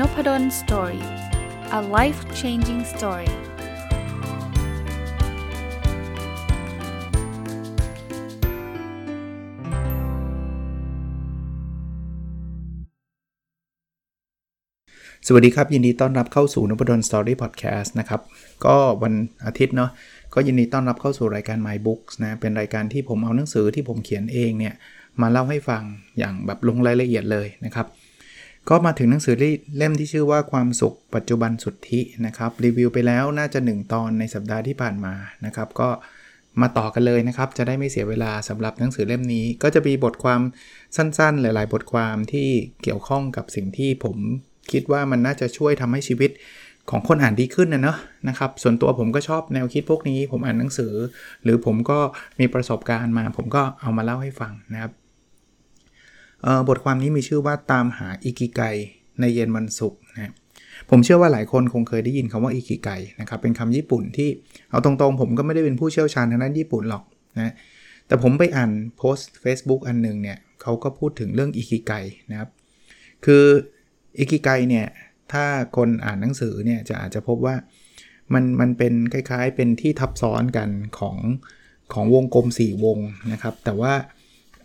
n o p ด d o สตอรี่ a life changing story สวัสดีครับ ยินดีต้อนรับเข้าสู่นพดล Story Podcast นะครับ ก็วันอาทิตย์เนาะก็ยินดีต้อนรับเข้าสู่รายการ My Books นะเป็นรายการที่ผมเอาหนังสือที่ผมเขียนเองเนี่ย มาเล่าให้ฟังอย่างแบบลงรายละเอียดเลยนะครับ ก็มาถึงหนังสือเล่มที่ชื่อว่าความสุขปัจจุบันสุทธินะครับ รีวิวไปแล้วน่าจะ 1 ตอนในสัปดาห์ที่ผ่านมานะครับ ก็มาต่อกันเลยนะครับ จะได้ไม่เสียเวลาสำหรับหนังสือเล่มนี้ ก็จะมีบทความสั้นๆ หลาย ๆ บทความที่เกี่ยวข้องกับสิ่งที่ผมคิดว่ามันน่าจะช่วยทำให้ชีวิตของคนอ่านดีขึ้นนะเนาะนะครับ ส่วนตัวผมก็ชอบแนวคิดพวกนี้ ผมอ่านหนังสือ หรือผมก็มีประสบการณ์มา ผมก็เอามาเล่าให้ฟังนะครับ บทความนี้มีชื่อว่าตามหาอิกิไกในเย็นวันศุกร์นะผมเชื่อว่าหลายคนคงเคยได้ยินคำว่าอิกิไกนะครับเป็นคำญี่ปุ่นที่เอาตรงๆ ผมก็ไม่ได้เป็นผู้เชี่ยวชาญทางด้านญี่ปุ่นหรอกนะแต่ผมไปอ่านโพสต์ Facebook อันนึงเนี่ยเขาก็พูดถึงเรื่องอิกิไกนะครับคืออิกิไกเนี่ยถ้าคนอ่านหนังสือเนี่ยจะอาจจะพบว่ามันมันเป็นคล้ายๆ เป็นที่ทับซ้อนกันของของวงกลม 4 วงนะครับ แต่ว่า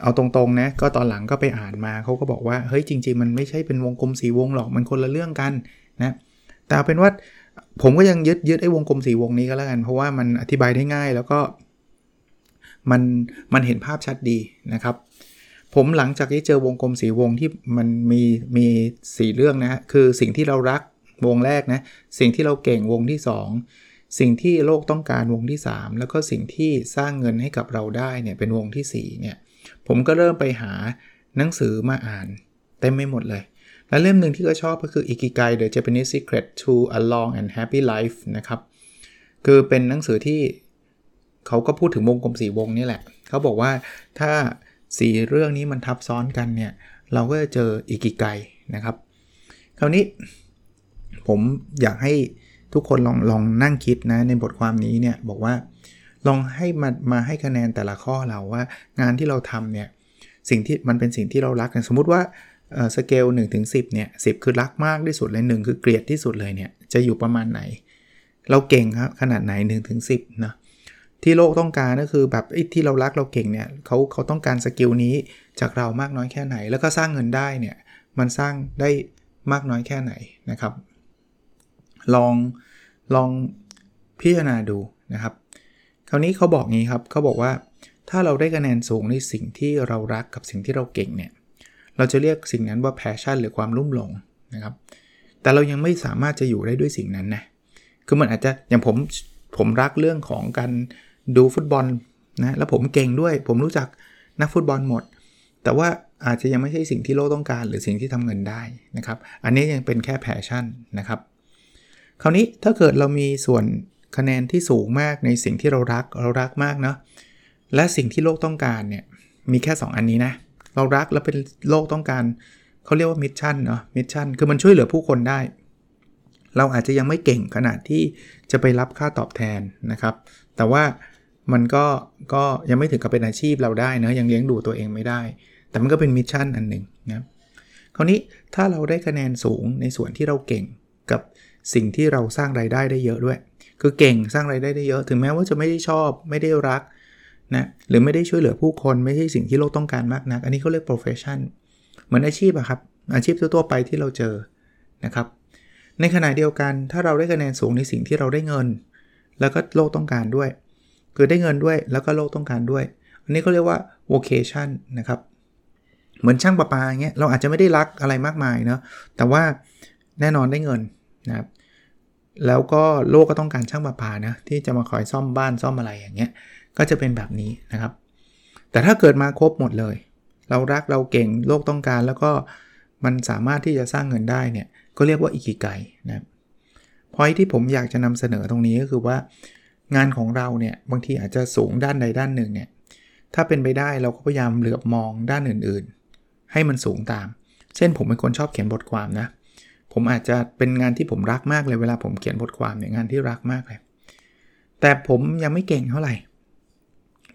เอาตรงๆนะก็ตอนหลังก็ไปอ่านมาเขาก็บอกว่าเฮ้ยจริง ๆ มันไม่ใช่เป็นวงกลมสีวงหรอกมันคนละเรื่องกันนะแต่เป็นว่าผมก็ยังยึดยึดไอ้วงกลมสีวงนี้ก็แล้วกัน เพราะว่ามันอธิบายได้ง่ายแล้วก็มันมันเห็นภาพชัดดีนะครับ ผมหลังจากที่เจอวงกลมสีวงที่มันมีมีสีเรื่องนะฮะคือสิ่งที่เรารักวงแรกนะสิ่งที่เราเก่งวงที่ 2 สิ่งที่โลกต้องการวงที่ 3 แล้วก็สิ่งที่สร้างเงินให้กับเราได้เนี่ยเป็นวงที่4เนี่ย ผมก็เริ่มไปหาหนังสือมาอ่านเต็มไม่หมดเลย และเล่มหนึ่งที่ก็ชอบก็คือ Ikigai The Japanese Secret to a Long and Happy Life นะครับ คือเป็นหนังสือที่เขาก็พูดถึงวงกลมสีวงนี่แหละ เขาบอกว่าถ้าสีเรื่องนี้มันทับซ้อนกันเนี่ย เราก็จะเจออิกิไกนะครับ คราวนี้ผมอยากให้ทุกคนลองลองนั่งคิดนะในบทความนี้เนี่ยบอกว่า ลองให้มามาให้คะแนนแต่ละข้อเราว่างานที่เราทำเนี่ยสิ่งที่มันเป็นสิ่งที่เรารักสมมุติว่าสเกล1ถึง10เนี่ยสิคือรักมากที่สุดเลย1คือเกลียดที่สุดเลยเนี่ยจะอยู่ประมาณไหน เราเก่งครับขนาดไหน1ถึง10นะที่โลกต้องการก็คือแบบที่เรารักเราเก่งเนี่ยเขาเขาต้องการ skill นี้จากเรามากน้อยแค่ไหน แล้วก็สร้างเงินได้เนี่ยมันสร้างได้มากน้อยแค่ไหนนะครับ ลองลองพิจารณาดูนะครับ คราวนี้เขาบอกงี้ครับเขาบอกว่าถ้าเราได้คะแนนสูงในสิ่งที่เรารักกับสิ่งที่เราเก่งเนี่ยเราจะเรียกสิ่งนั้นว่า passion หรือความลุ่มหลงนะครับ แต่เรายังไม่สามารถจะอยู่ได้ด้วยสิ่งนั้นนะคือมันอาจจะอย่างผมผมรักเรื่องของการดูฟุตบอลนะแล้วผมเก่งด้วย ผมรู้จักนักฟุตบอลหมด แต่ว่าอาจจะยังไม่ใช่สิ่งที่โลกต้องการ หรือสิ่งที่ทำเงินได้นะครับ อันนี้ยังเป็นแค่ passion นะครับ คราวนี้ถ้าเกิดเรามีส่วน คะแนนที่สูงมากในสิ่งที่เรารักเรารักมากเนาะและสิ่งที่โลกต้องการเนี่ยมีแค่ 2 อันนี้นะ เรารักแล้วเป็นโลกต้องการเขาเรียกว่า mission เนาะ mission คือมันช่วยเหลือผู้คนได้ เราอาจจะยังไม่เก่งขนาดที่จะไปรับค่าตอบแทนนะครับ แต่ว่ามันก็ก็ยังไม่ถึงกับเป็นอาชีพเราได้นะยังเลี้ยงดูตัวเองไม่ได้ แต่มันก็เป็นมิชชั่นอันหนึ่งนะคราวนี้ถ้าเราได้คะแนนสูงในส่วนที่เราเก่งกับสิ่งที่เราสร้างรายได้ได้เยอะด้วย คือเก่งสร้างไรายได้ได้เยอะถึงแม้ว่าจะไม่ได้ชอบไม่ได้รักนะหรือไม่ได้ช่วยเหลือผู้คนไม่ใช่สิ่งที่โลกต้องการมากนัก อันนี้เขาเรียก profession เหมือนอาชีพอะครับ อาชีพทั่วไปที่เราเจอนะครับ ในขณะเดียวกันถ้าเราได้คะแนนสูงในสิ่งที่เราได้เงิน แล้วก็โลกต้องการด้วย คือได้เงินด้วยแล้วก็โลกต้องการด้วย อันนี้เขาเรียกว่า vocation นะครับ เหมือนช่างประปาเงี้ยเราอาจจะไม่ได้รักอะไรมากมายเนาะแต่ว่าแน่นอนได้เงินนะครับ แล้วก็โลกก็ต้องการช่างประปานะที่จะมาคอยซ่อมบ้านซ่อมอะไรอย่างเงี้ยก็จะเป็นแบบนี้นะครับ แต่ถ้าเกิดมาครบหมดเลย เรารักเราเก่งโลกต้องการแล้วก็มันสามารถที่จะสร้างเงินได้เนี่ยก็เรียกว่าอิกิไกนะพอยที่ผมอยากจะนำเสนอตรงนี้ก็คือว่า งานของเราเนี่ยบางทีอาจจะสูงด้านใดด้านหนึ่งเนี่ยถ้าเป็นไปได้เราก็พยายามเหลือบมองด้านอื่นๆ ให้มันสูงตาม เช่นผมเป็นคนชอบเขียนบทความนะ ผมอาจจะเป็นงานที่ผมรักมากเลยเวลาผมเขียนบทความเนี่ยงานที่รักมากเลย แต่ผมยังไม่เก่งเท่าไหร่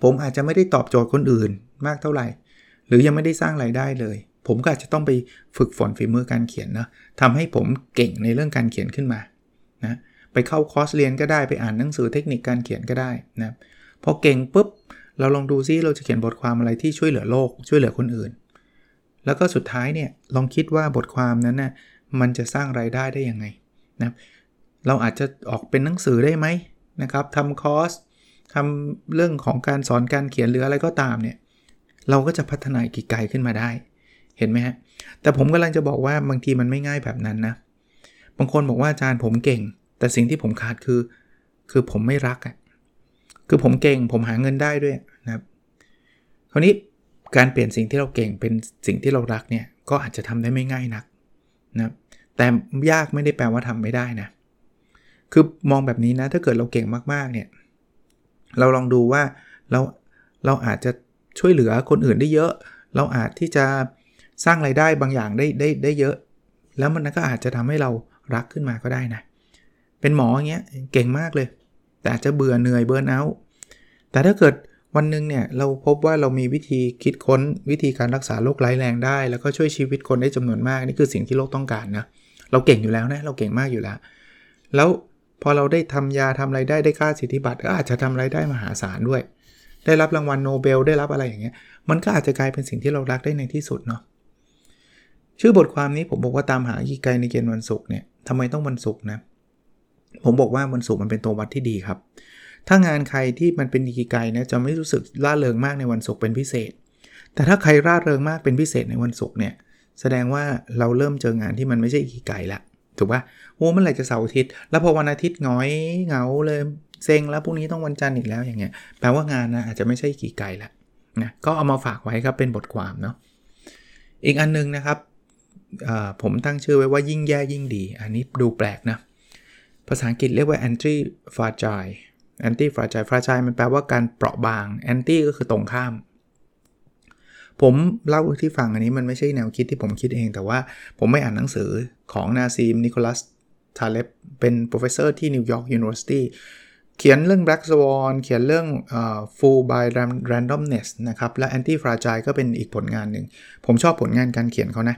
ผมอาจจะไม่ได้ตอบโจทย์คนอื่นมากเท่าไหร่ หรือยังไม่ได้สร้างไรายได้เลย ผมก็อาจจะต้องไปฝึกฝนฝีมือการเขียนนะทำให้ผมเก่งในเรื่องการเขียนขึ้นมานะไปเข้าคอร์สเรียนก็ได้ไปอ่านหนังสือเทคนิคการเขียนก็ได้นะพอเก่งปุ๊บเราลองดูซิเราจะเขียนบทความอะไรที่ช่วยเหลือโลก ช่วยเหลือคนอื่น แล้วก็สุดท้ายเนี่ยลองคิดว่าบทความนั้นนะ่ะ มันจะสร้างรายได้ได้ยังไงนะเราอาจจะออกเป็นหนังสือได้ไหมนะครับทำคอร์สทำเรื่องของการสอนการเขียนหรืออะไรก็ตามเนี่ยเราก็จะพัฒนาอีกไกลขึ้นมาได้ เห็นไหมฮะ แต่ผมกำลังจะบอกว่าบางทีมันไม่ง่ายแบบนั้นนะ บางคนบอกว่าอาจารย์ผมเก่ง แต่สิ่งที่ผมขาดคือ คือผมไม่รักอะ่ะ คือผมเก่งผมหาเงินได้ด้วยนะครับ คราวนี้การเปลี่ยนสิ่งที่เราเก่งเป็นสิ่งที่เรารักเนี่ย ก็อาจจะทำได้ไม่ง่ายนัก นะแต่ยากไม่ได้แปลว่าทำไม่ได้นะ คือมองแบบนี้นะ ถ้าเกิดเราเก่งมากๆเนี่ย เราลองดูว่าเราเราอาจจะช่วยเหลือคนอื่นได้เยอะ เราอาจที่จะสร้างไรายได้บางอย่างได้ได้ได้เยอะ แล้วมันก็อาจจะทำให้เรารักขึ้นมาก็ได้นะ เป็นหมออย่างเงี้ยเก่งมากเลย แต่อาจจะเบื่อเหนื่อยเบิร์นเอาแต่ถ้าเกิด วันหนึ่งเนี่ยเราพบว่าเรามีวิธีคิดค้นวิธีการรักษาโรคร้ายแรงได้ แล้วก็ช่วยชีวิตคนได้จำนวนมากนี่คือสิ่งที่โลกต้องการนะเราเก่งอยู่แล้วนะเราเก่งมากอยู่แล้ว แล้วพอเราได้ทำยาทำอะไรได้ได้ค่าสิทธิบัตรก็อาจจะทำไรายได้มหาศาลด้วย ได้รับรางวัลโนเบลได้รับอะไรอย่างเงี้ยมันก็อาจจะกลายเป็นสิ่งที่เรารักได้ในที่สุดเนาะชื่อบทความนี้ผมบอกว่าตามหาอีกไกในเกณฑ์วันศุกร์เนี่ยทำไมต้องวันศุกร์นะผมบอกว่าวันศุกร์มันเป็นตัววัดที่ดีครับ ถ้างานใครที่มันเป็นอีกไกนะจะไม่รู้สึกร่าเริงมากในวันศุกร์เป็นพิเศษ แต่ถ้าใครร่าเริงมากเป็นพิเศษในวันศุกร์เนี่ยแสดงว่าเราเริ่มเจองานที่มันไม่ใช่อีกไกละถูกปะโอ้เมื่อไหร่จะเสาร์อาทิตย์ แล้วพอวันอาทิตย์ง้อยเหงาเลยเซ็งแล้วพรุ่งนี้ต้องวันจันทร์อีกแล้วอย่างเงี้ยแปลว่างานนะอาจจะไม่ใช่กี่ไกลละนะก็เอามาฝากไว้ครับเป็นบทความเนาะอีกอันนึงนะครับผมตั้งชื่อไว้ว่ายิ่งแย่ยิ่งดี อันนี้ดูแปลกนะ ภาษาอังกฤษเรียกว่า anti fragile anti fragile fragile มันแปลว่าการเปราะบาง anti ก็คือตรงข้าม ผมเล่าให้ฟังอันนี้มันไม่ใช่แนวคิดที่ผมคิดเอง แต่ว่าผมไปอ่านหนังสือของ Nassim Nicholas Taleb เป็น professor ที่ New York University เขียนเรื่อง Black Swan เขียนเรื่อง Fooled by Randomness นะครับ และ Anti Fragile ก็เป็นอีกผลงานหนึ่ง ผมชอบผลงานการเขียนเขานะ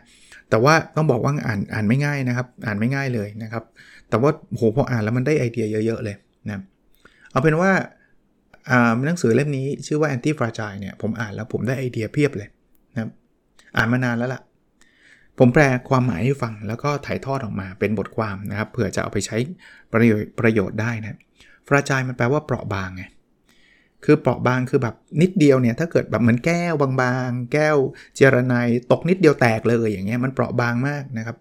แต่ว่าต้องบอกว่าอ่านอ่านไม่ง่ายนะครับ อ่านไม่ง่ายเลยนะครับ แต่ว่าโหพออ่านแล้วมันได้ไอเดียเยอะ ๆ เลยนะ เอาเป็นว่าหนังสือเล่มนี้ชื่อว่า Anti Fragile เนี่ยผมอ่านแล้วผมได้ไอเดียเพียบเลยนะอ่านมานานแล้วล่ะ ผมแปลความหมายให้ฟังแล้วก็ถ่ายทอดออกมาเป็นบทความนะครับเผื่อจะเอาไปใช้ประโยชน์ประโยชน์ได้นะฟราจายมันแปลว่าเปราะบางไงคือเปราะบางคือแบบนิดเดียวเนี่ยถ้าเกิดแบบเหมือนแก้วบางๆ แก้วเจรไนตกนิดเดียวแตกเลยอย่างเงี้ยมันเปราะบางมากนะครับ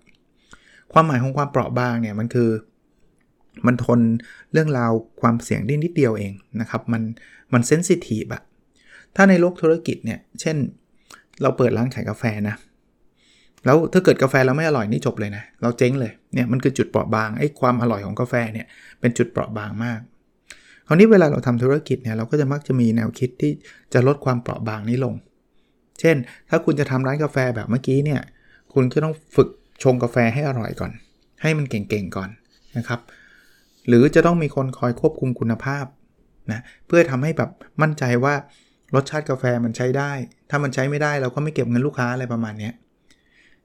ความหมายของความเปราะบางเนี่ยมันคือ มันทนเรื่องราวความเสี่ยงได้นิดเดียวเองนะครับ มันมันเซนซิทีฟอะถ้าในโลกธุรกิจเนี่ย เช่น เราเปิดร้านขายกาแฟนะ แล้วถ้าเกิดกาแฟเราไม่อร่อยนี่จบเลยนะ เราเจ๊งเลย เนี่ยมันคือจุดเปราะบาง ไอ้ความอร่อยของกาแฟเนี่ยเป็นจุดเปราะบางมาก คราวนี้เวลาเราทำธุรกิจเนี่ยเราก็จะมักจะมีแนวคิดที่จะลดความเปราะบางนี้ลง เช่น ถ้าคุณจะทำร้านกาแฟแบบเมื่อกี้เนี่ย คุณก็ต้องฝึกชงกาแฟให้อร่อยก่อน ให้มันเก่งๆก่อนนะครับ หรือจะต้องมีคนคอยควบคุมคุณภาพนะเพื่อทำให้แบบมั่นใจว่ารสชาติกาแฟมันใช้ได้ ถ้ามันใช้ไม่ได้เราก็ไม่เก็บเงินลูกค้าอะไรประมาณนี้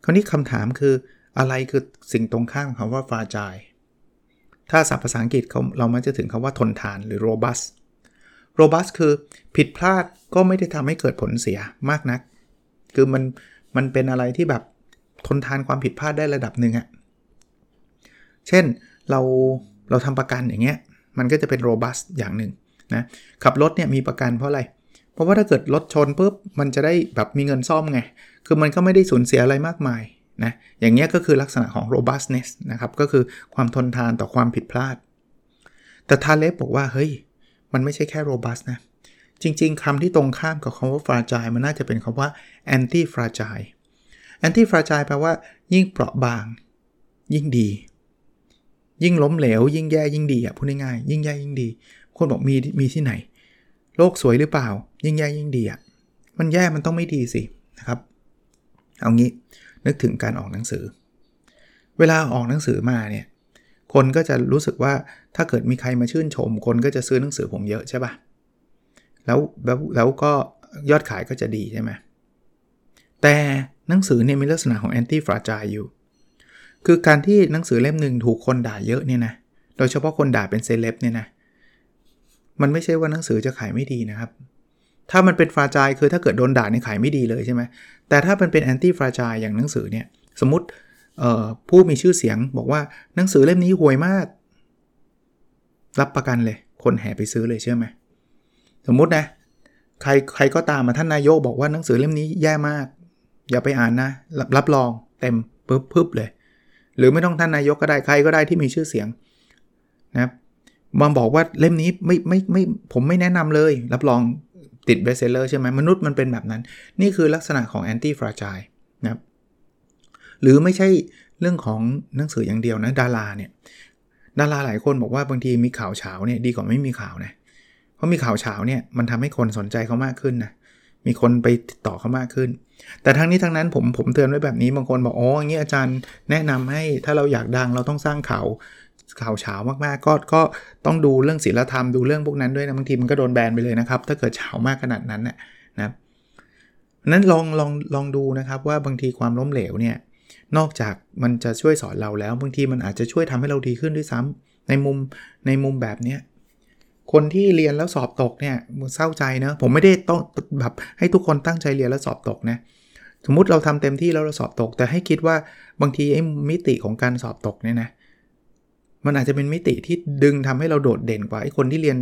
คราวนี้คำถามคืออะไรคือสิ่งตรงข้ามของคำว่าฟาจายถ้าศัพท์ภาษาอังกฤษเรามักจะถึงคำว่าทนทานหรือ robust robust คือผิดพลาดก็ไม่ได้ทำให้เกิดผลเสียมากนัก คือมันมันเป็นอะไรที่แบบทนทานความผิดพลาดได้ระดับหนึ่งอะเช่นเรา เราทำประกันอย่างเงี้ยมันก็จะเป็นโรบัสอย่างหนึ่งนะขับรถเนี่ยมีประกันเพราะอะไร เพราะว่าถ้าเกิดรถชนปุ๊บมันจะได้แบบมีเงินซ่อมไง คือมันก็ไม่ได้สูญเสียอะไรมากมายนะอย่างเงี้ยก็คือลักษณะของ robustness นะครับก็คือความทนทานต่อความผิดพลาด แต่ทาเลฟบอกว่าเฮ้ยมันไม่ใช่แค่ robust นะจริง ๆคำที่ตรงข้ามกับคำว่า fragile มันน่าจะเป็นคำว่า anti fragile anti fragile แปลว่ายิ่งเปราะบาง ยิ่งดี ยิ่งล้มเหลว ยิ่งแย่ยิ่งดีอะพูดง่ายๆยิ่งแย่ยิ่งดี คนบอกมีมีที่ไหน โลกสวยหรือเปล่า ยิ่งแย่ยิ่งดีอะมันแย่มันต้องไม่ดีสินะครับ เอางี้นึกถึงการออกหนังสือ เวลาออกหนังสือมาเนี่ยคนก็จะรู้สึกว่าถ้าเกิดมีใครมาชื่นชม คนก็จะซื้อหนังสือผมเยอะใช่ปะแล้วแล้วแล้วก็ยอดขายก็จะดีใช่ไหมแต่หนังสือเนี่ยมีลักษณะของแอนตี้ฟราจายอยู่ คือการที่หนังสือเล่มหนึ่งถูกคนด่าเยอะเนี่ยนะ โดยเฉพาะคนด่าเป็นเซเลบเนี่ยนะ มันไม่ใช่ว่าหนังสือจะขายไม่ดีนะครับ ถ้ามันเป็นฟราจายคือถ้าเกิดโดนด่าเนี่ยขายไม่ดีเลยใช่ไหมแต่ถ้ามันเป็นแอนตี้ฟราจายอย่างหนังสือเนี่ย สมมติผู้มีชื่อเสียงบอกว่าหนังสือเล่มนี้ห่วยมาก รับประกันเลย คนแห่ไปซื้อเลยเชื่อไหม สมมตินะ ใครใครก็ตามมาท่านนายกบอกว่าหนังสือเล่มนี้แย่มาก อย่าไปอ่านนะรรับรองเต็มปึ๊บปึ๊บเลย หรือไม่ต้องท่านนายกก็ได้ใครก็ได้ที่มีชื่อเสียงนะครับมาบอกว่าเล่มนี้ไม่ไม่ไม่ผมไม่แนะนำเลย รับรองติด bestseller ใช่ไหมมนุษย์มันเป็นแบบนั้น นี่คือลักษณะของ anti fragile นะครับหรือไม่ใช่เรื่องของหนังสืออย่างเดียวนะดาราเนี่ยดาราหลายคนบอกว่าบางทีมีข่าวฉาวเนี่ยดีกว่าไม่มีข่าวนะเพราะมีข่าวฉาวเนี่ยมันทำให้คนสนใจเขามากขึ้นนะ มีคนไปติดต่อเขามากขึ้น แต่ทั้งนี้ทั้งนั้นผมผมเตือนไว้แบบนี้บางคนบอกอ๋ออย่างนี้อาจารย์แนะนำให้ถ้าเราอยากดังเราต้องสร้างข่าวข่าวเช้ามากๆ ก็ก็ต้องดูเรื่องศีลธรรมดูเรื่องพวกนั้นด้วยนะบางทีมันก็โดนแบนไปเลยนะครับ ถ้าเกิดเช้ามากขนาดนั้นนะนะนั้นลองลองลองดูนะครับว่าบางทีความล้มเหลวเนี่ยนอกจากมันจะช่วยสอนเราแล้ว บางทีมันอาจจะช่วยทำให้เราดีขึ้นด้วยซ้ำในมุมในมุมแบบเนี้ย คนที่เรียนแล้วสอบตกเนี่ยเศร้าใจนะผมไม่ได้ต้องแบบให้ทุกคนตั้งใจเรียนแล้วสอบตกนะสมมุติเราทำเต็มที่แล้วเราสอบตก แต่ให้คิดว่าบางทีไอ้มิติของการสอบตกเนี่ยนะมันอาจจะเป็นมิติที่ดึงทำให้เราโดดเด่นกว่าไอ้คนที่เรียน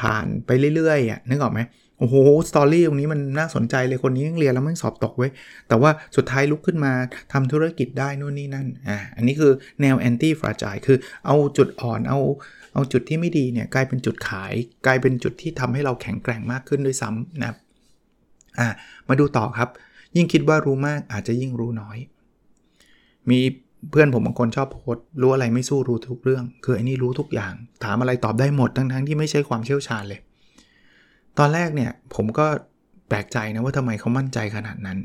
ผ่านไปเรื่อยๆอะนึกออกไหมโอ้โหสตอรี่ตรงนี้มันน่าสนใจเลยคนนี้ยังเรียนแล้วไม่สอบตกไว้ แต่ว่าสุดท้ายลุกขึ้นมาทำธุรกิจได้นู่นนี่นั่นอ่าอันนี้คือแนวแอนตี้ฟราจายคือเอาจุดอ่อนเอา เอาจุดที่ไม่ดีเนี่ยกลายเป็นจุดขาย กลายเป็นจุดที่ทำให้เราแข็งแกร่งมากขึ้นด้วยซ้ำนะครับอ่ามาดูต่อครับ ยิ่งคิดว่ารู้มากอาจจะยิ่งรู้น้อย มีเพื่อนผมบางคนชอบโพสรู้อะไรไม่สู้รู้ทุกเรื่อง คือไอ้นี่รู้ทุกอย่าง ถามอะไรตอบได้หมดทั้งๆที่ไม่ใช่ความเชี่ยวชาญเลย ตอนแรกเนี่ยผมก็แปลกใจนะว่าทำไมเขามั่นใจขนาดนั้น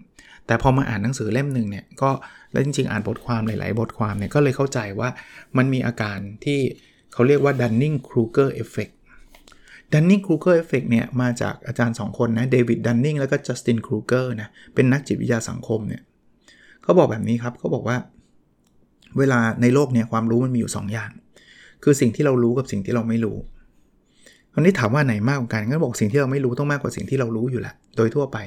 แต่พอมาอ่านหนังสือเล่มหนึ่งเนี่ยก็แล้วจริงๆ อ่านบทความหลาย ๆ บทความเนี่ยก็เลยเข้าใจว่ามันมีอาการที่ เขาเรียกว่า Dunning-Kruger effect Dunning-Kruger effect เนี่ยมาจากอาจารย์ 2 คนนะเดวิดดันนิงแล้วก็จัสตินครูเกอร์นะเป็นนักจิตวิทยาสังคมเนี่ยเขาบอกแบบนี้ครับเขาบอกว่า เวลาในโลกเนี่ยความรู้มันมีอยู่ 2 อย่าง คือสิ่งที่เรารู้กับสิ่งที่เราไม่รู้คราวนี้ถามว่าไหนมากกว่ากันก็บอกสิ่งที่เราไม่รู้ต้องมากกว่าสิ่งที่เรารู้อยู่แล้วโดยทั่วไป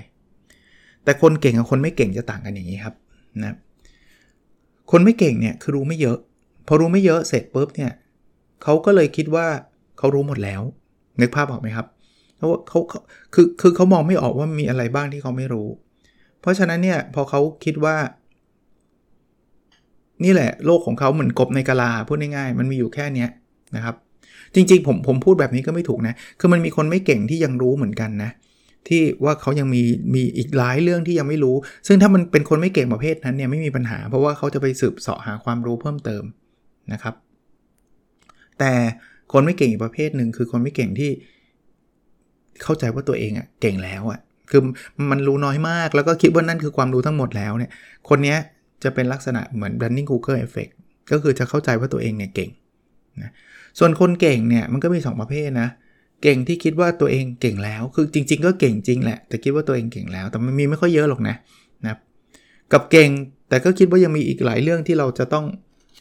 แต่คนเก่งกับคนไม่เก่งจะต่างกันอย่างนี้ครับนะคนไม่เก่งเนี่ยคือรู้ไม่เยอะ พอรู้ไม่เยอะเสร็จปุ๊บเนี่ย เขาก็เลยคิดว่าเขารู้หมดแล้ว นึกภาพออกไหมครับเพราะว่าเขาคือคือเขามองไม่ออกว่ามีอะไรบ้างที่เขาไม่รู้ เพราะฉะนั้นเนี่ยพอเขาคิดว่า นี่แหละ โลกของเขาเหมือนกบในกะลาพูดง่ายๆมันมีอยู่แค่นี้นะครับ จริงๆ ผมผมพูดแบบนี้ก็ไม่ถูกนะ คือมันมีคนไม่เก่งที่ยังรู้เหมือนกันนะ ที่ว่าเขายังมีมีอีกหลายเรื่องที่ยังไม่รู้ ซึ่งถ้ามันเป็นคนไม่เก่งประเภทนั้นเนี่ยไม่มีปัญหา เพราะว่าเขาจะไปสืบเสาะหาความรู้เพิ่มเติมนะครับ แต่คนไม่เก่งอีกประเภทหนึ่งคือคนไม่เก่งที่ เข้าใจว่าตัวเองอะ่ะเก่งแล้วอะ่ะคือมันรู้น้อยมากแล้วก็คิดว่านั่นคือความรู้ทั้งหมดแล้วเนี่ย คนนี้จะเป็นลักษณะเหมือน Dunning Kruger effect ก็คือจะเข้าใจว่าตัวเองเนี่ยเก่งนะส่วนคนเก่งเนี่ยมันก็มี 2 ประเภทนะ เก่งที่คิดว่าตัวเองเก่งแล้ว คือจริง ๆ ก็เก่งจริงแหละ แต่คิดว่าตัวเองเก่งแล้ว แต่มันมีไม่ค่อยเยอะหรอกนะนะกับเก่งแต่ก็คิดว่ายังมีอีกหลายเรื่องที่เราจะต้อง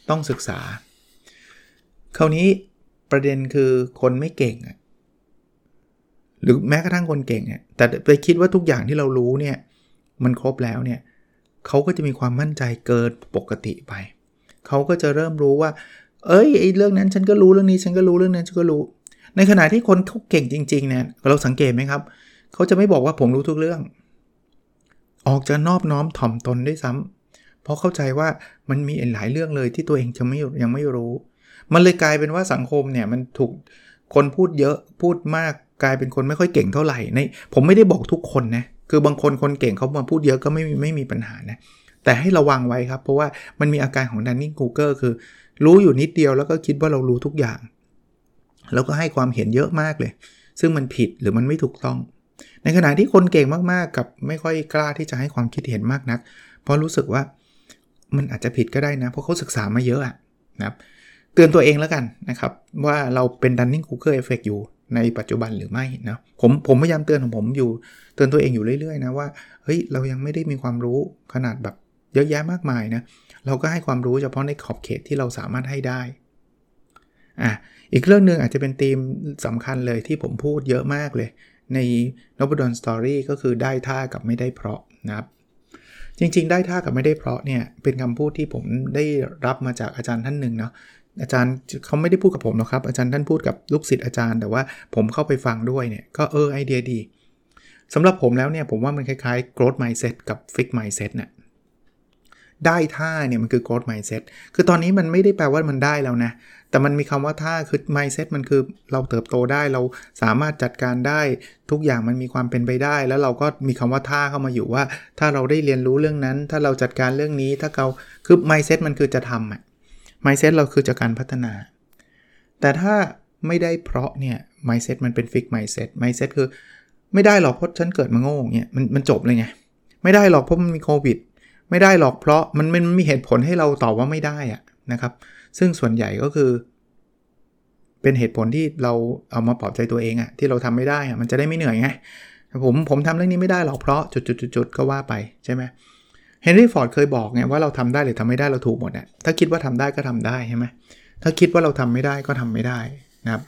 ต้องศึกษา คราวนี้ประเด็นคือคนไม่เก่งหรือแม้กระทั่งคนเก่งอะแต่ไปคิดว่าทุกอย่างที่เรารู้เนี่ยมันครบแล้วเนี่ยเขาก็จะมีความมั่นใจเกินปกติไป เขาก็จะเริ่มรู้ว่า เอ้ยไอ้เรื่องนั้นฉันก็รู้เรื่องนี้ฉันก็รู้เรื่องนั้นฉันก็รู้ ในขณะที่คนเขาเก่งจริงๆเนี่ยเราสังเกตไหมครับ เขาจะไม่บอกว่าผมรู้ทุกเรื่อง ออกจะนอบน้อมถ่อมตนด้วยซ้ำเพราะเข้าใจว่ามันมีหลายเรื่องเลยที่ตัวเองจะไม่ยังไม่รู้ มันเลยกลายเป็นว่าสังคมเนี่ยมันถูกคนพูดเยอะพูดมากกลายเป็นคนไม่ค่อยเก่งเท่าไหร่ในผมไม่ได้บอกทุกคนนะคือบางคนคนเก่งเขามาพูดเยอะก็ไม่มีไม่มีปัญหานะแต่ให้ระวังไว้ครับ เพราะว่ามันมีอาการของดันนิงกูเกอร์คือ รู้อยู่นิดเดียวแล้วก็คิดว่าเรารู้ทุกอย่าง แล้วก็ให้ความเห็นเยอะมากเลย ซึ่งมันผิดหรือมันไม่ถูกต้อง ในขณะที่คนเก่งมากๆ กับไม่ค่อยกล้าที่จะให้ความคิดเห็นมากนัก เพราะรู้สึกว่ามันอาจจะผิดก็ได้นะ เพราะเขาศึกษามาเยอะอะนะครับ เตือนตัวเองแล้วกันนะครับ ว่าเราเป็น Dunning Kruger effect อยู่ในปัจจุบันหรือไม่นะผมผมพยายามเตือนของผมอยู่เตือนตัวเองอยู่เรื่อยๆนะว่าเฮ้ยเรายังไม่ได้มีความรู้ขนาดแบบเยอะแยะมากมายนะเราก็ให้ความรู้เฉพาะในขอบเขตที่เราสามารถให้ได้อะอีกเรื่องหนึ่งอาจจะเป็นธีมสำคัญเลยที่ผมพูดเยอะมากเลย ในนบดอนสตอรี่ก็คือได้ท่ากับไม่ได้เพราะนะครับจริงๆ ได้ท่ากับไม่ได้เพราะเนี่ยเป็นคำพูดที่ผมได้รับมาจากอาจารย์ท่านหนึ่งเนาะ อาจารย์เขาไม่ได้พูดกับผมนะครับ อาจารย์ท่านพูดกับลูกศิษย์อาจารย์ แต่ว่าผมเข้าไปฟังด้วยเนี่ย ก็เออไอเดียดีสำหรับผมแล้วเนี่ยผมว่ามันคล้ายๆ growth mindset กับ fix mindset เนี่ยได้ท่าเนี่ยมันคือ growth mindset คือตอนนี้มันไม่ได้แปลว่ามันได้แล้วนะ แต่มันมีคำว่าท่าคือ mindset มันคือเราเติบโตได้เราสามารถจัดการได้ ทุกอย่างมันมีความเป็นไปได้ แล้วเราก็มีคำว่าท่าเข้ามาอยู่ว่า ถ้าเราได้เรียนรู้เรื่องนั้น ถ้าเราจัดการเรื่องนี้ถ้าเราคือ mindset มันคือจะทำอะ mindset เราคือจากการพัฒนา แต่ถ้าไม่ได้เพราะเนี่ย mindset มันเป็น fix mindset mindset คือไม่ได้หรอกเพราะฉันเกิดมาโง่เนี่ยมันมันจบเลยไง ไม่ได้หรอกเพราะมันมีโควิด ไม่ได้หรอกเพราะมันมันมีเหตุผลให้เราตอบว่าไม่ได้อะนะครับ ซึ่งส่วนใหญ่ก็คือ เป็นเหตุผลที่เราเอามาปลอบใจตัวเองอะที่เราทำไม่ได้อะมันจะได้ไม่เหนื่อยไงผมผมทำเรื่องนี้ไม่ได้หรอกเพราะจุดๆๆก็ว่าไปใช่ไหมเฮนรี่ฟอร์ดเคยบอกไงว่าเราทำได้หรือทำไม่ได้เราถูกหมดอะถ้าคิดว่าทำได้ก็ทำได้ใช่ไหมถ้าคิดว่าเราทำไม่ได้ก็ทำไม่ได้นะครับ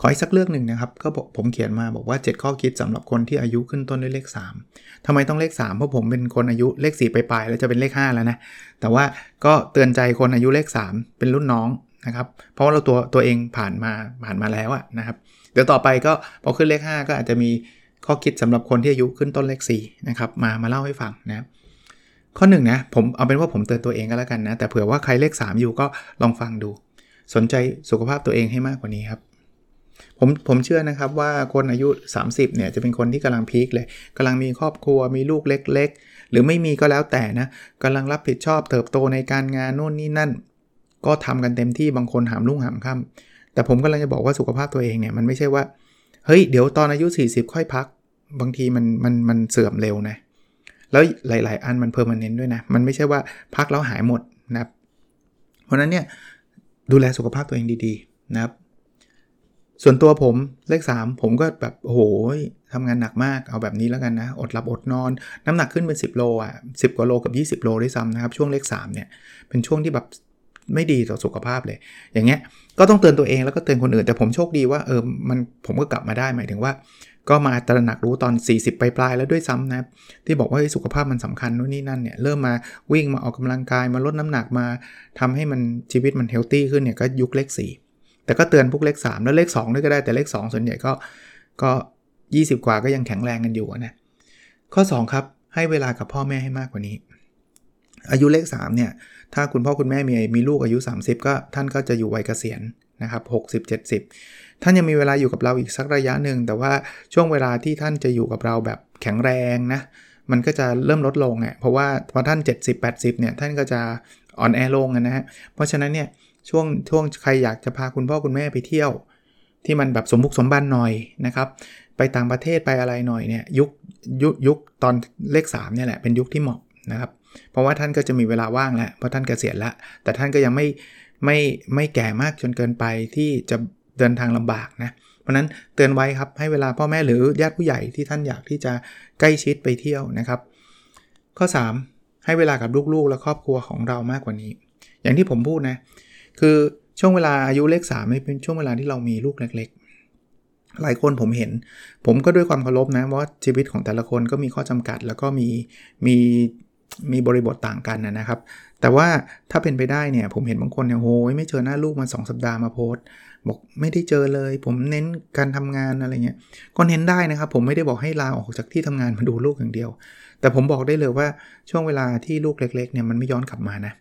ขออีกสักเรื่องหนึ่งนะครับ ก็บอกผมเขียนมาบอกว่า 7 ข้อคิดสำหรับคนที่อายุขึ้นต้นด้วยเลข 3ทำไมต้องเลข 3 เพราะผมเป็นคนอายุเลข 4 ไปลายๆแล้วจะเป็นเลข 5 แล้วนะ แต่ว่าก็เตือนใจคนอายุเลข 3 เป็นรุ่นน้องนะครับ เพราะว่าเราตัวตัวเองผ่านมาผ่านมาแล้วอะนะครับ เดี๋ยวต่อไปก็พอขึ้นเลข 5 ก็อาจจะมี ข้อคิดสำหรับคนที่อายุขึ้นต้นเลข4นะครับมามาเล่าให้ฟังนะข้อหนึ่งนะผมเอาเป็นว่าผมเตือนตัวเองก็แล้วกันนะแต่เผื่อว่าใครเลข 3 อยู่ก็ลองฟังดู สนใจสุขภาพตัวเองให้มากกว่านี้ครับผมผมเชื่อนะครับว่าคนอายุ 30เนี่ยจะเป็นคนที่กำลังพีคเลยกำลังมีครอบครัวมีลูกเล็ก ๆ หรือไม่มีก็แล้วแต่นะกำลังรับผิดชอบเติบโตในการงานโน่นนี่นั่น ก็ทำกันเต็มที่บางคนหามลุ่งหามค่ำแต่ผมกำลังจะบอกว่าสุขภาพตัวเองเนี่ยมันไม่ใช่ว่าเฮ้ยเดี๋ยวตอนอายุ 40 ค่อยพัก บางทีมันมันมันเสื่อมเร็วนะ แล้วหลาย ๆ อันมันเพอร์มานเนนต์ด้วยนะ มันไม่ใช่ว่าพักแล้วหายหมดนะครับ เพราะนั้นเนี่ยดูแลสุขภาพตัวเองดี ๆ นะครับ ส่วนตัวผมเลข 3 ผมก็แบบโอ้โหทำงานหนักมากเอาแบบนี้แล้วกันนะ อดหลับอดนอน น้ำหนักขึ้นเป็น 10 โลอะสิกว่าโลกับ 20 โลด้วยซ้ำนะครับ ช่วงเลข 3 เนี่ย เป็นช่วงที่แบบไม่ดีต่อสุขภาพเลย อย่างเงี้ย ก็ต้องเตือนตัวเองแล้วก็เตือนคนอื่น แต่ผมโชคดีว่าเออ มันผมก็กลับมาได้หมายถึงว่า ก็มาตระหนักรู้ตอน 40 ปลายๆแล้วด้วยซ้ำนะที่บอกว่าสุขภาพมันสำคัญนู่นนี่นั่นเนี่ยเริ่มมาวิ่งมาออกกำลังกายมาลดน้ำหนักมาทำให้มันชีวิตมันเฮลตี้ขึ้นเนี่ยก็ยุคเลข 4 แต่ก็เตือนพวกเลข 3 แล้วเลข2ด้วยก็ได้แต่เลข 2 ส่วนใหญ่ก็ก็ 20 กว่าก็ยังแข็งแรงกันอยู่นะข้อ 2 ครับ ให้เวลากับพ่อแม่ให้มากกว่านี้ อายุเลข 3 เนี่ย ถ้าคุณพ่อคุณแม่มีมีลูกอายุ 30 ก็ท่านก็จะอยู่วัยเกษียณนะครับ60 70 ท่านยังมีเวลาอยู่กับเราอีกสักระยะหนึ่ง แต่ว่าช่วงเวลาที่ท่านจะอยู่กับเราแบบแข็งแรงนะ มันก็จะเริ่มลดลงอะเพราะว่าพอท่าน 70 80เนี่ยท่านก็จะอ่อนแอลงนะฮะ เพราะฉะนั้นเนี่ยช่วงช่วงใครอยากจะพาคุณพ่อคุณแม่ไปเที่ยว ที่มันแบบสมบุกสมบันหน่อยนะครับ ไปต่างประเทศไปอะไรหน่อยเนี่ยยุคยุคยุคตอนเลข3เนี่ยแหละเป็นยุคที่เหมาะนะครับ เพราะว่าท่านก็จะมีเวลาว่างแล้วเพราะท่านเกษียณแล้วแต่ท่านก็ยังไม่ไม่ไม่แก่มากจนเกินไปที่จะ เดินทางลำบากนะ เพราะนั้นเตือนไว้ครับให้เวลาพ่อแม่หรือญาติผู้ใหญ่ที่ท่านอยากที่จะใกล้ชิดไปเที่ยวนะครับ ข้อ 3 ให้เวลากับลูกๆ และครอบครัวของเรามากกว่านี้ อย่างที่ผมพูดนะ คือช่วงเวลาอายุเลข3เป็นช่วงเวลาที่เรามีลูกเล็กๆ หลายคนผมเห็น ผมก็ด้วยความเคารพนะว่าชีวิตของแต่ละคนก็มีข้อจำกัด แล้วก็มีมีมีบริบทต่างกันนะครับ แต่ว่าถ้าเป็นไปได้เนี่ยผมเห็นบางคนเนี่ยโอ้ยไม่เจอหน้าลูกมา 2 สัปดาห์มาโพส บอกไม่ได้เจอเลย ผมเน้นการทำงานอะไรเงี้ยก็เน้นได้นะครับ ผมไม่ได้บอกให้ลาออกจากที่ทำงานมาดูลูกอย่างเดียว แต่ผมบอกได้เลยว่าช่วงเวลาที่ลูกเล็ก ๆ เนี่ยมันไม่ย้อนกลับมานะ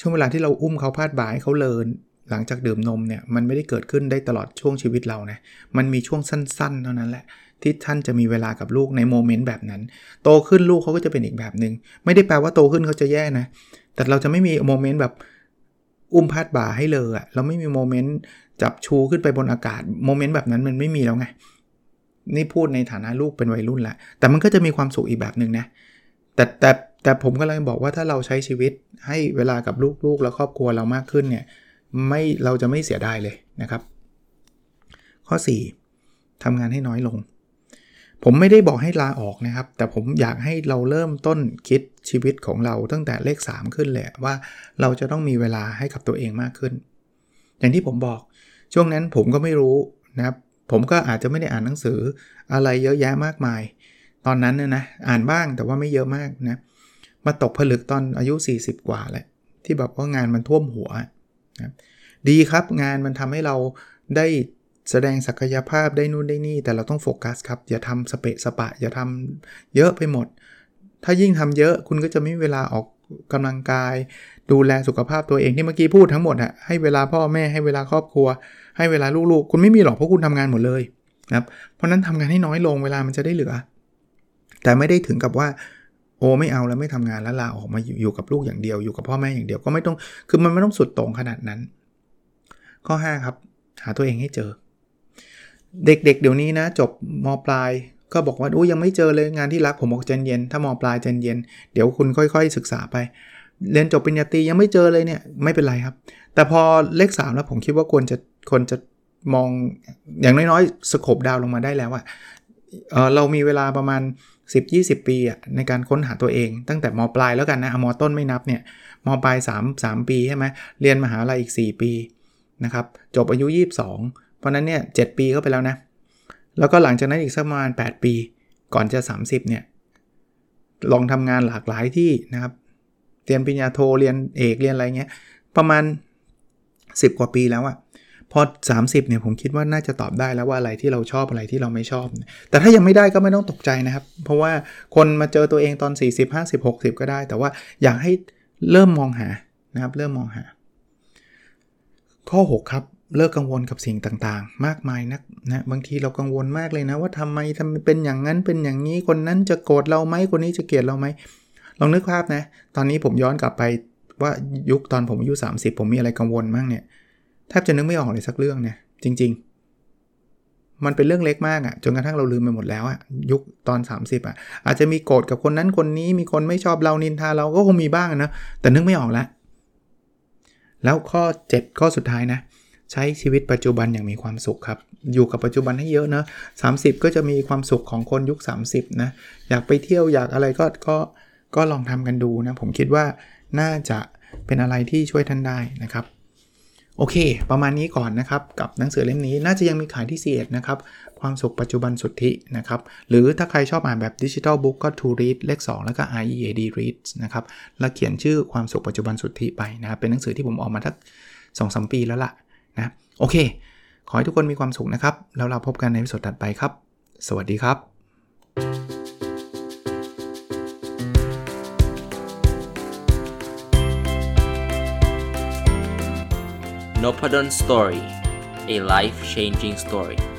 ช่วงเวลาที่เราอุ้มเขาพาดบ่าให้เขาเรอหลังจากดื่มนมเนี่ยมันไม่ได้เกิดขึ้นได้ตลอดช่วงชีวิตเรานะมันมีช่วงสั้นๆ เท่านั้นแหละที่ท่านจะมีเวลากับลูกใน moment แบบนั้น โตขึ้นลูกเขาก็จะเป็นอีกแบบหนึ่งไม่ได้แปลว่าโตขึ้นเขาจะแย่นะ แต่เราจะไม่มี moment แบบ อุ้มพาดบ่าให้เรออะเราไม่มี moment จับชูขึ้นไปบนอากาศ moment แบบนั้นมันไม่มีแล้วไงนี่พูดในฐานะลูกเป็นวัยรุ่นแหละแต่มันก็จะมีความสุขอีกแบบหนึ่งนะแต่แต่แต่ผมก็เลยบอกว่าถ้าเราใช้ชีวิตให้เวลากับลูกๆ และครอบครัวเรามากขึ้นเนี่ยไม่เราจะไม่เสียดายเลยนะครับ ข้อ 4ทำงานให้น้อยลง ผมไม่ได้บอกให้ลาออกนะครับ แต่ผมอยากให้เราเริ่มต้นคิดชีวิตของเราตั้งแต่เลข 3 ขึ้นเลยว่าเราจะต้องมีเวลาให้กับตัวเองมากขึ้น อย่างที่ผมบอกช่วงนั้นผมก็ไม่รู้นะครับผมก็อาจจะไม่ได้อ่านหนังสืออะไรเยอะแยะมากมาย ตอนนั้นนะนะอ่านบ้างแต่ว่าไม่เยอะมากนะมาตกผลึกตอนอายุ 40 กว่าแหละที่แบบว่างานมันท่วมหัวนะดีครับงานมันทำให้เราได้ แสดงศักยภาพได้นู่นได้นี่ แต่เราต้องโฟกัสครับ อย่าทำสเปะสปะ อย่าทำเยอะไปหมด ถ้ายิ่งทำเยอะคุณก็จะไม่มีเวลาออกกำลังกาย ดูแลสุขภาพตัวเองที่เมื่อกี้พูดทั้งหมดอะให้เวลาพ่อแม่ให้เวลาครอบครัว ให้เวลาลูกๆ คุณไม่มีหรอกเพราะคุณทำงานหมดเลยนะครับเพราะนั้นทำงานให้น้อยลงเวลามันจะได้เหลือ แต่ไม่ได้ถึงกับว่าโอ้ไม่เอาแล้วไม่ทำงานแล้วลาออกมาอยู่กับลูกอย่างเดียวอยู่กับพ่อแม่อย่างเดียวก็ไม่ต้องคือมันไม่ต้องสุดโต่งขนาดนั้น ข้อ 5 ครับ หาตัวเองให้เจอ เด็กๆเดี๋ยวนี้นะ จบมปลายก็บอกว่าโอ้ยังไม่เจอเลยงานที่รักผมบอกเจเย็น ถ้ามปลายเจเย็น เดี๋ยวคุณค่อยๆ ศึกษาไป เรียนจบปริญญาตรียังไม่เจอเลยเนี่ยไม่เป็นไรครับ แต่พอเลข 3 แล้วผมคิดว่าควรจะควรจะมองอย่างน้อยๆสโคบดาวลงมาได้แล้วอะเออเรามีเวลาประมาณ 10-20 ปีอะในการค้นหาตัวเอง ตั้งแต่มปลายแล้วกันนะมต้นไม่นับเนี่ยมปลาย 3 3 ปีใช่ไหมเรียนมหาลัยอีก 4 ปีนะครับจบอายุ 22 เพราะนั้นเนี่ย7ปีเข้าไปแล้วนะ แล้วก็หลังจากนั้นอีกสักประมาณ 8 ปี ก่อนจะ 30เนี่ยลองทำงานหลากหลายที่นะครับเรียนปริญญาโทเรียนเอกเรียนอะไรเงี้ยประมาณ 10 กว่าปีแล้วอะพอ 30เนี่ยผมคิดว่าน่าจะตอบได้แล้วว่าอะไรที่เราชอบอะไรที่เราไม่ชอบ แต่ถ้ายังไม่ได้ก็ไม่ต้องตกใจนะครับ เพราะว่าคนมาเจอตัวเองตอน 40 50 60 ก็ได้ แต่ว่าอยากให้เริ่มมองหานะครับ เริ่มมองหา ข้อ 6 ครับ เลิกกังวลกับสิ่งต่างๆ มากมายนักนะบางทีเรากังวลมากเลยนะ ว่าทำไมทำเป็นอย่างนั้นเป็นอย่างนี้คนนั้นจะโกรธเราไหมคนนี้จะเกลียดเราไหมลองนึกภาพนะ ตอนนี้ผมย้อนกลับไปว่ายุคตอนผมอายุ30 ผมมีอะไรกังวลบ้างเนี่ยแทบจะนึกไม่ออกเลยสักเรื่องเนี่ยจริง ๆ มันเป็นเรื่องเล็กมากอะ่ะจนกระทั่งเราลืมไปหมดแล้วอะ่ะยุคตอน 30อะ่ะอาจจะมีโกรธกับคนนั้นคนนี้มีคนไม่ชอบเรานินทาเราก็คงมีบ้างนะแต่นึกไม่ออกแล้วแล้วข้อ 7 ข้อสุดท้ายนะ ใช้ชีวิตปัจจุบันอย่างมีความสุขครับ อยู่กับปัจจุบันให้เยอะนะ30 ก็จะมีความสุขของคนยุค 30 นะ อยากไปเที่ยวอยากอะไรก็ก็ก็ลองทำกันดูนะ ผมคิดว่าน่าจะเป็นอะไรที่ช่วยท่านได้นะครับ โอเค ประมาณนี้ก่อนนะครับ กับหนังสือเล่มนี้น่าจะยังมีขายที่ c ีนะครับ ความสุขปัจจุบันสุทธินะครับ หรือถ้าใครชอบอ่านแบบดิจิทัลบุ๊กก็ to read เลข 2 แล้วก็ IEAD reads นะครับ แล้วเขียนชื่อความสุขปัจจุบันสุทธิไปนะครับเป็นหนังสือที่ผมออกมาทักสองสมปีแล้วล่ะ นะโอเค ขอให้ทุกคนมีความสุขนะครับ แล้วเราพบกันในวิดีโอถัดไปครับ สวัสดีครับ n o p a d o n Story a life changing story